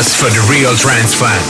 Palace for the real trance fan.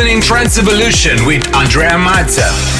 Listening Trance Evolution with Andrea Mazza.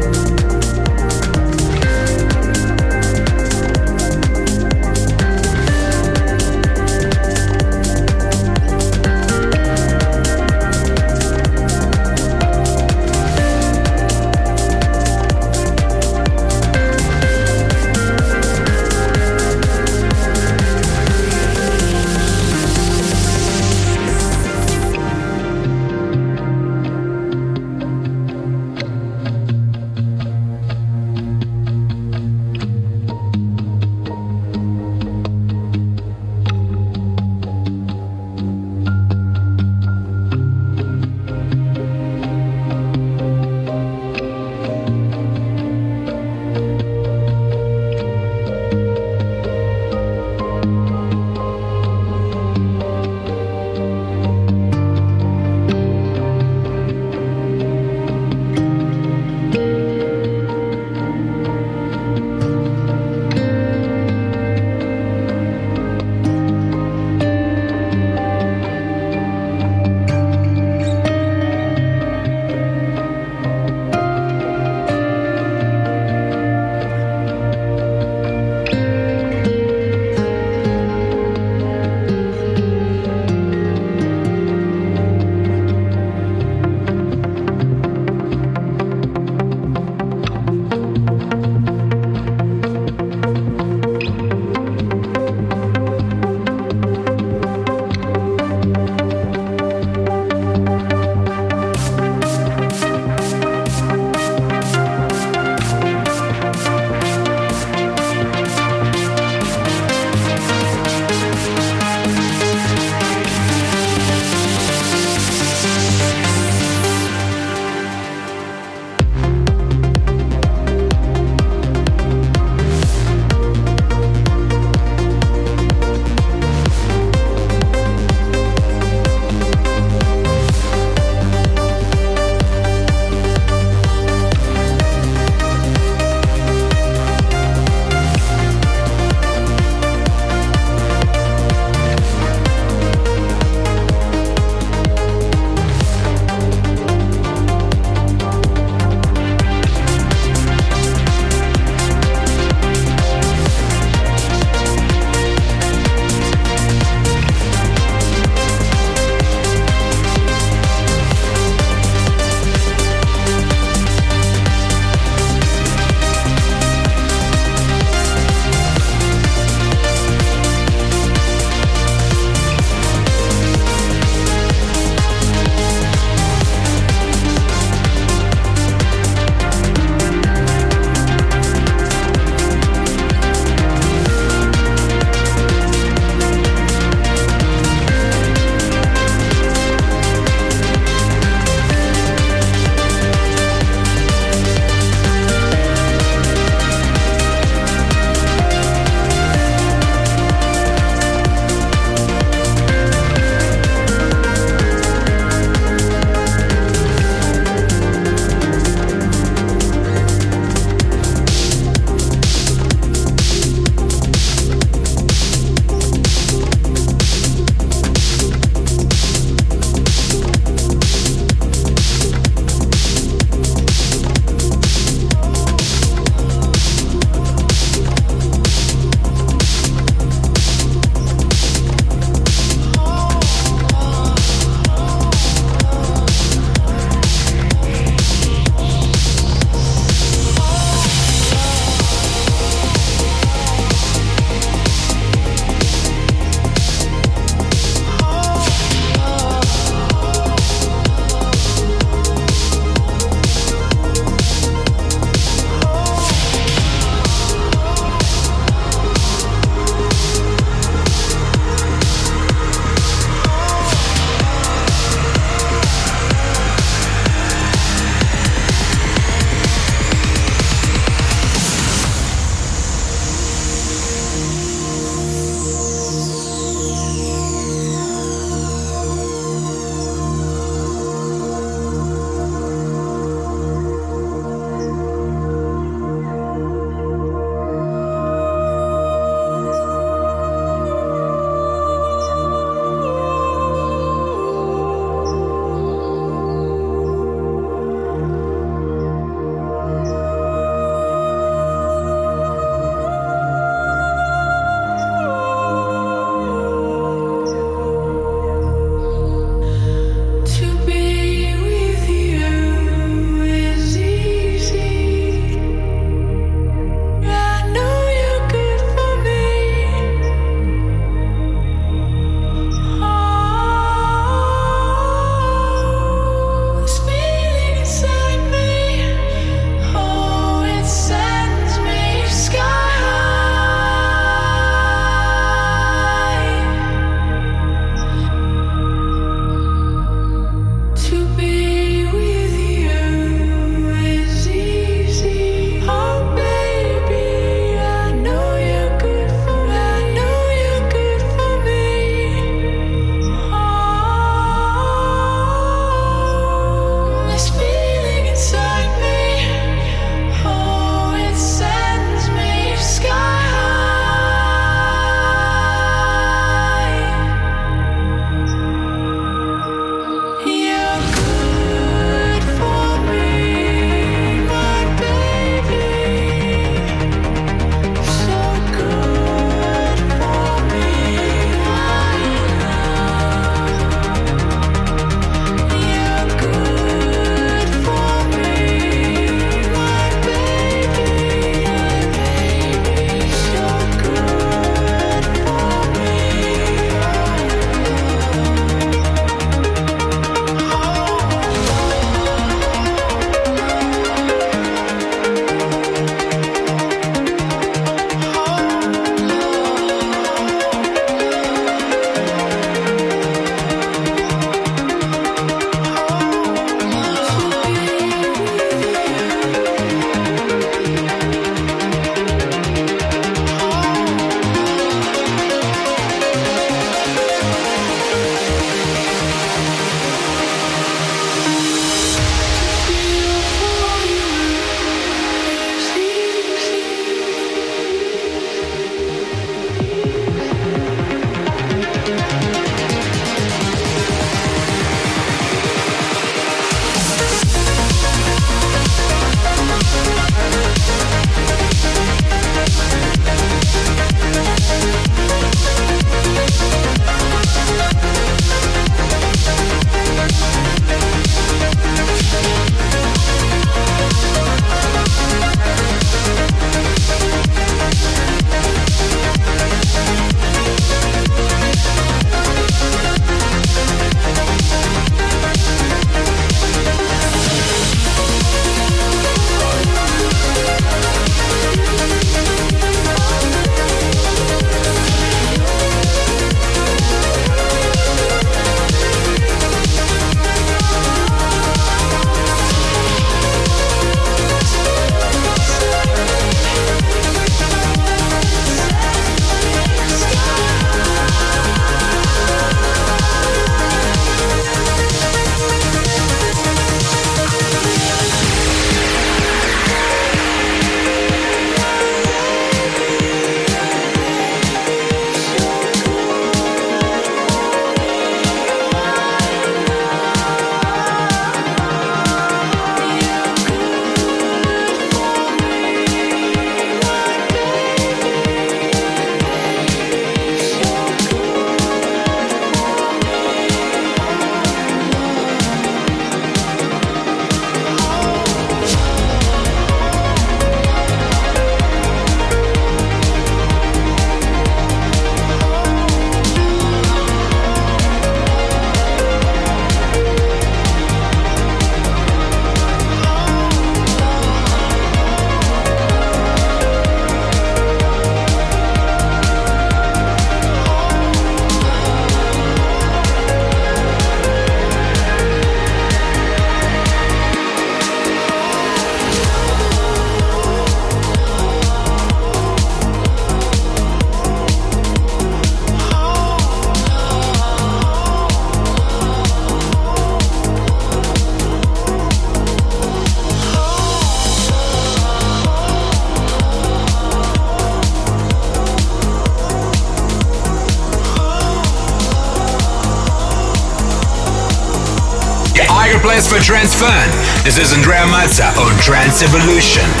Trance fun. This is Andrea Mazza on Trance Evolution.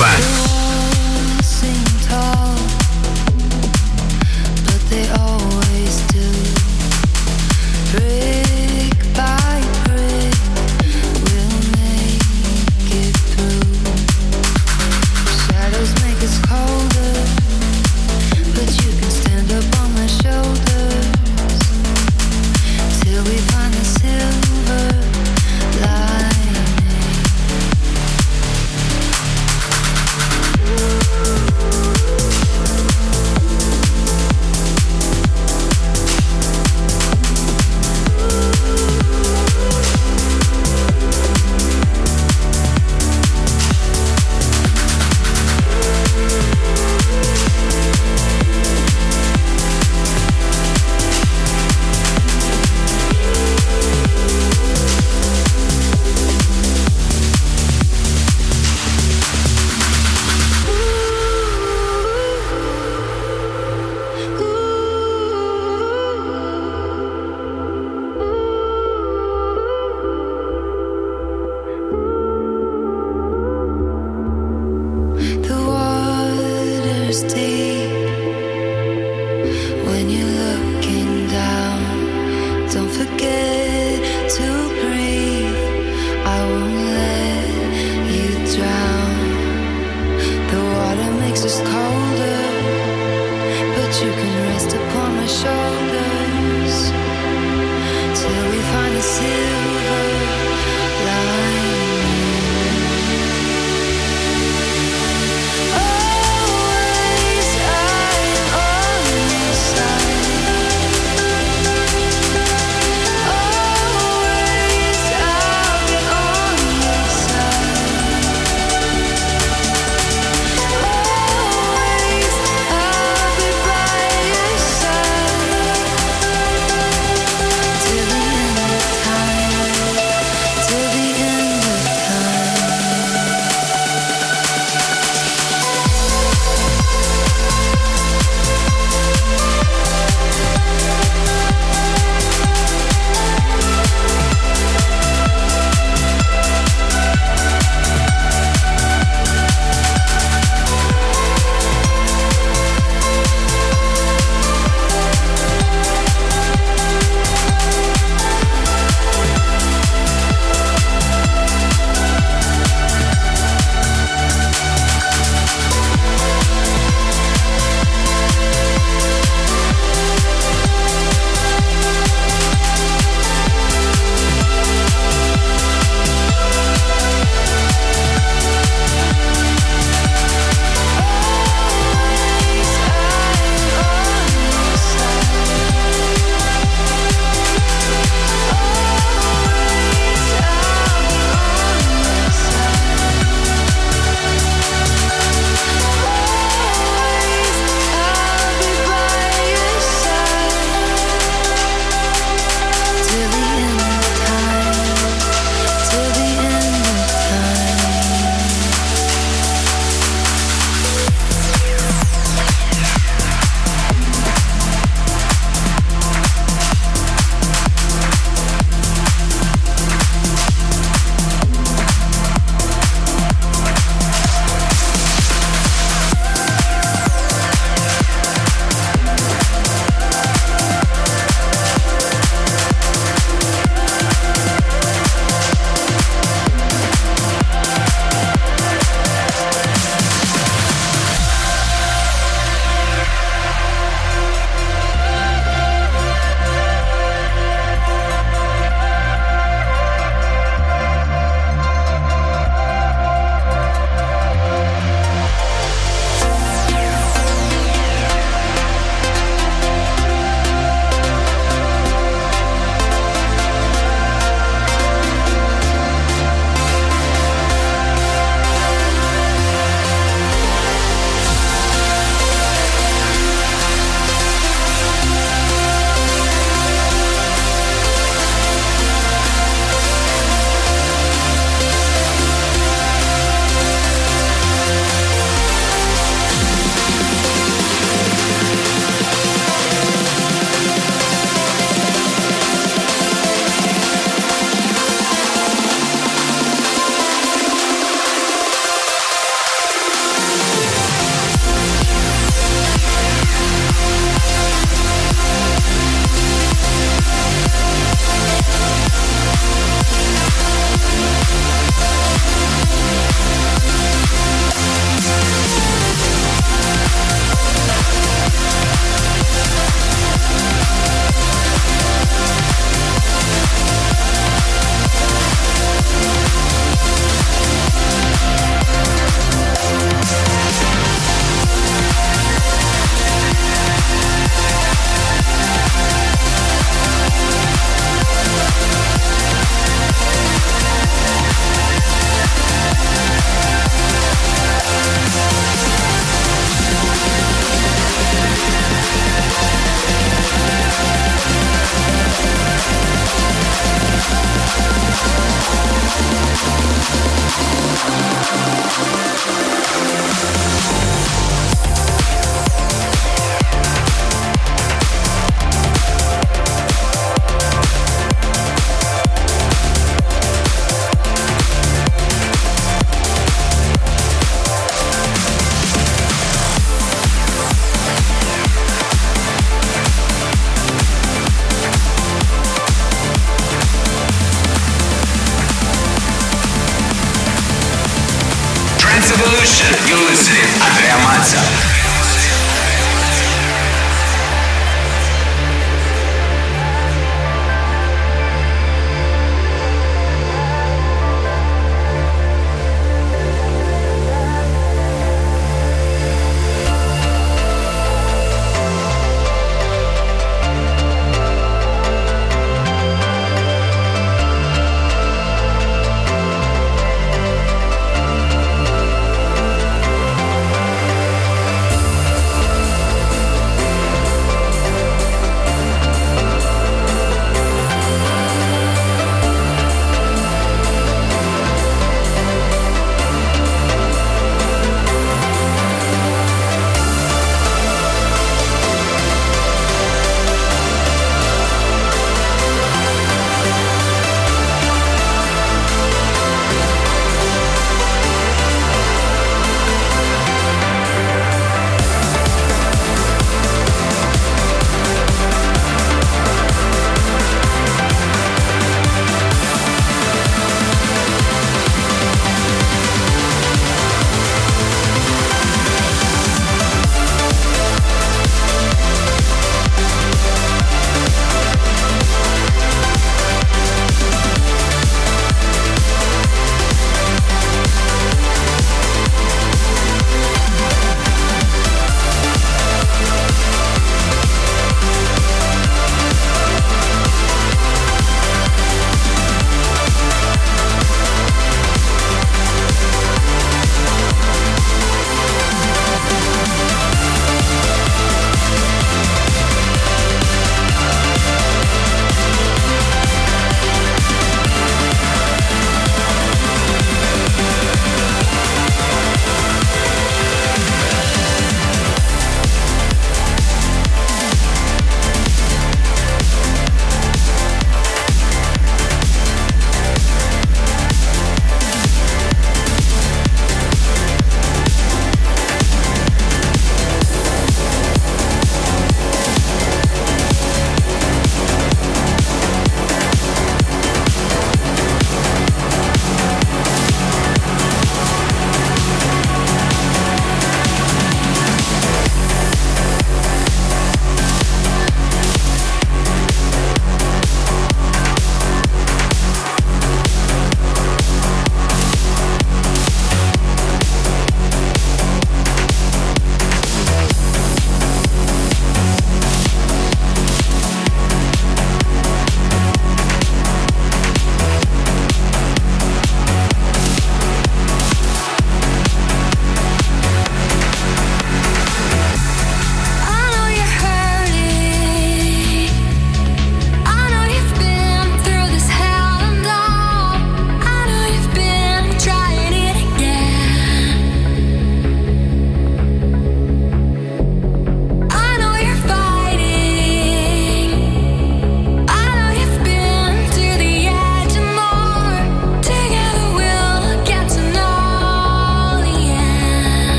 Real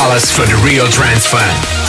Palace for the real trance fan.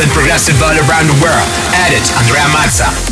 And progressive all around the world. Edit Andrea Mazza.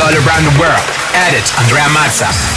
All around the world. Edit Andrea Mazza.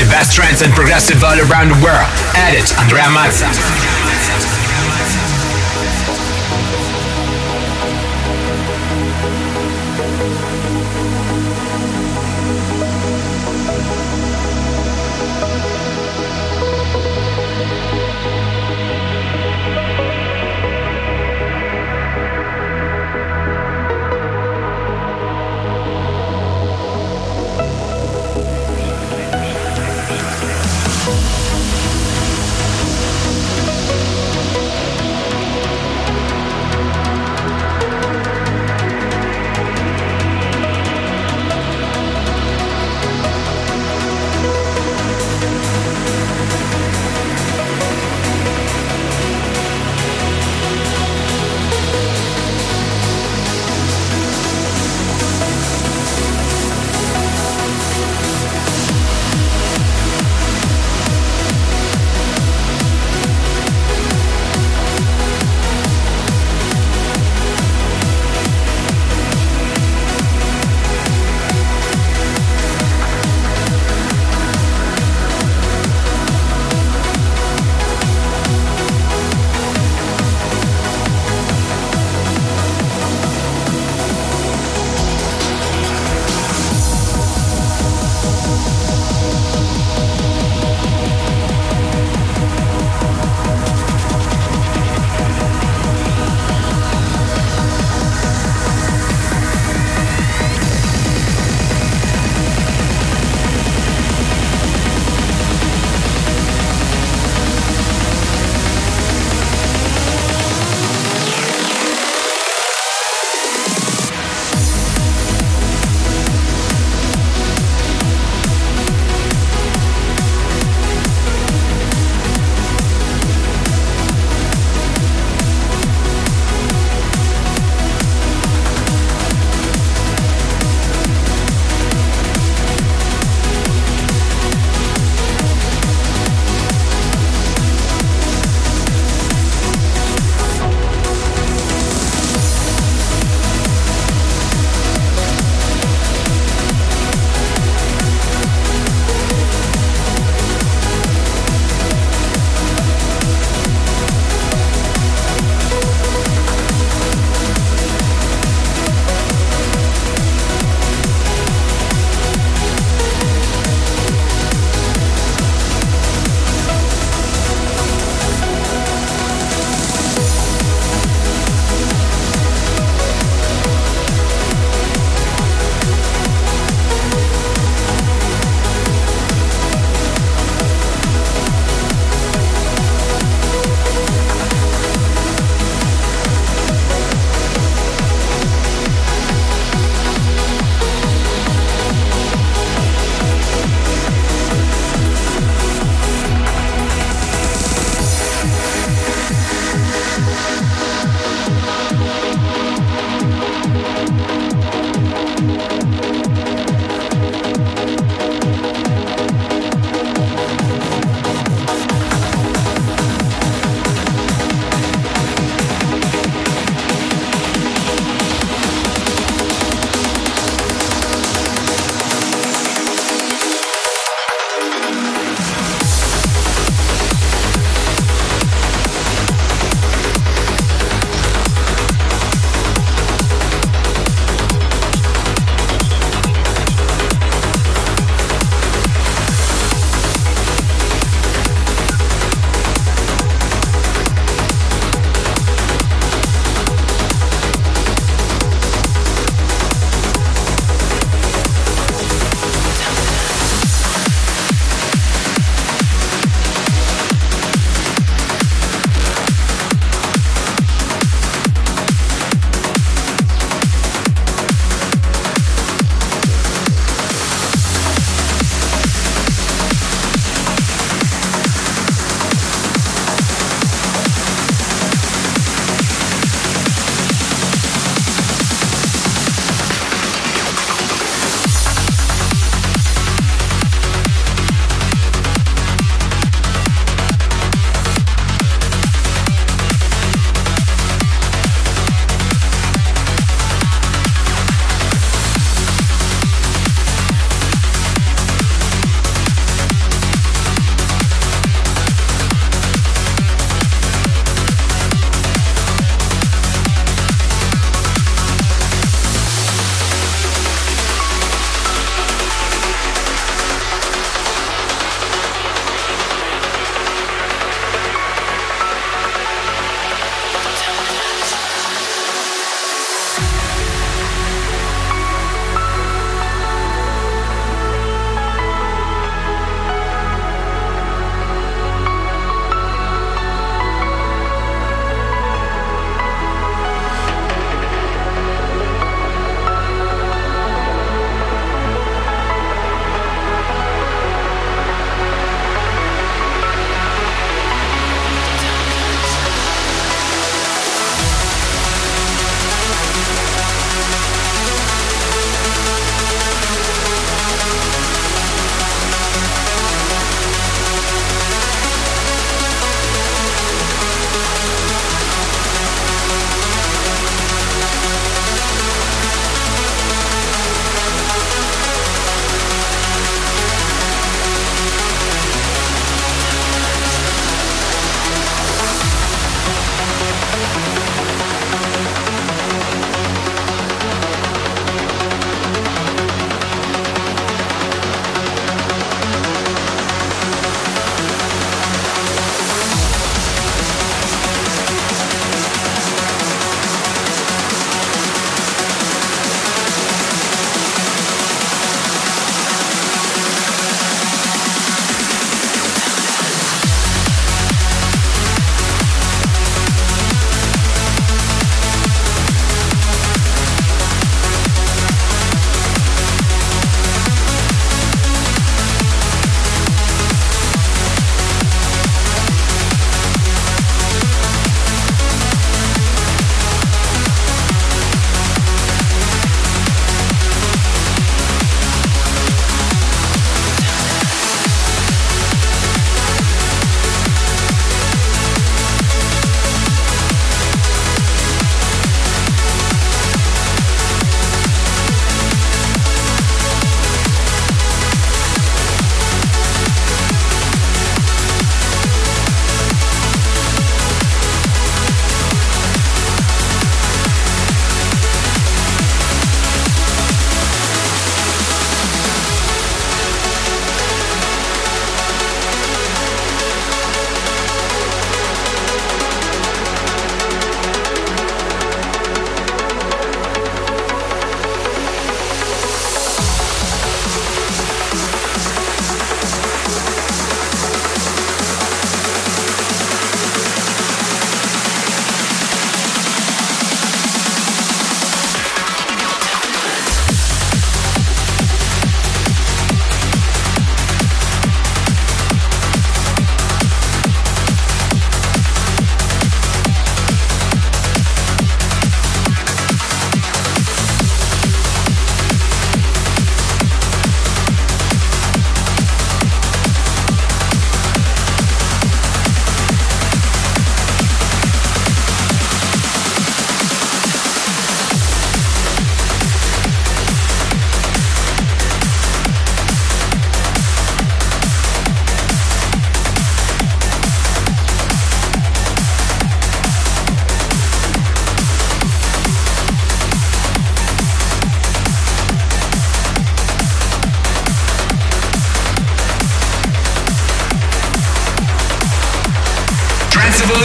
The best trends and progressive all around the world. Edit Andrea Mazza.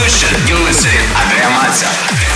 Revolution. You listen, Andrea Mazza.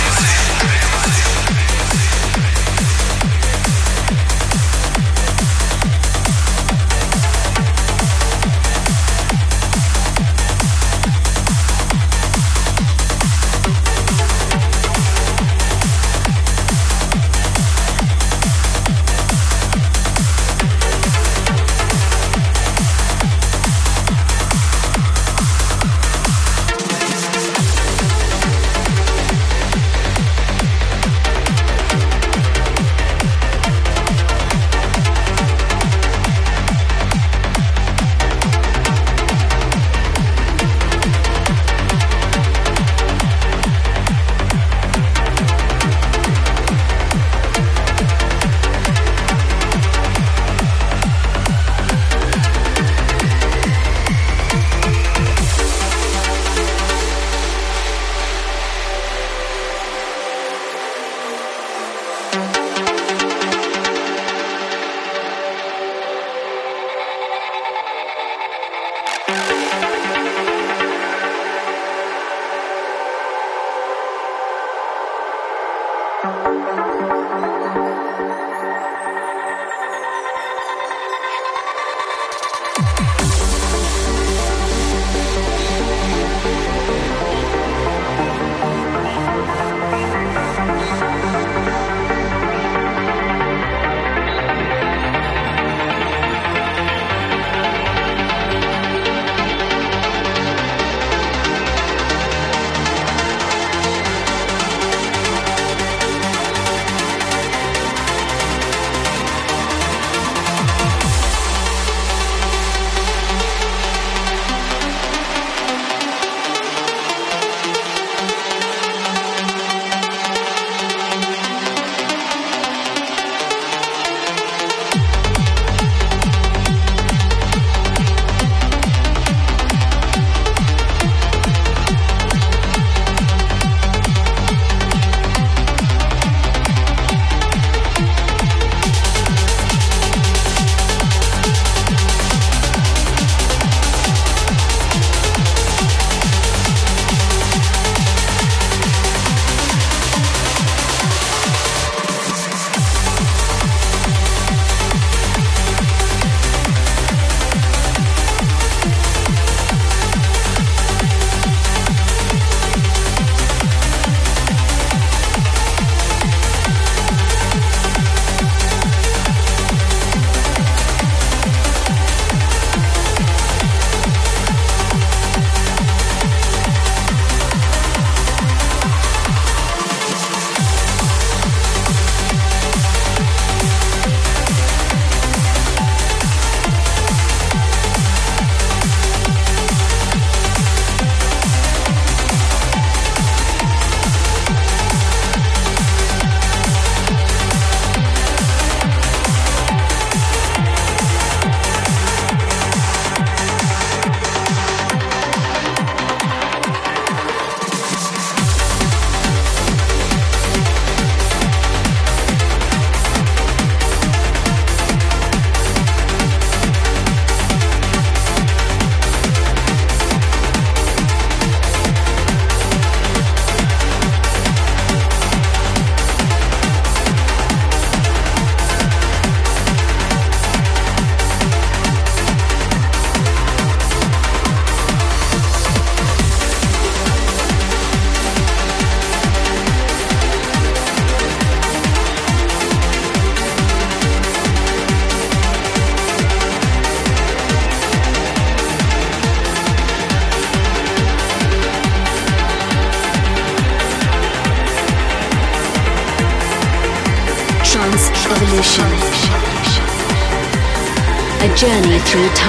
Journey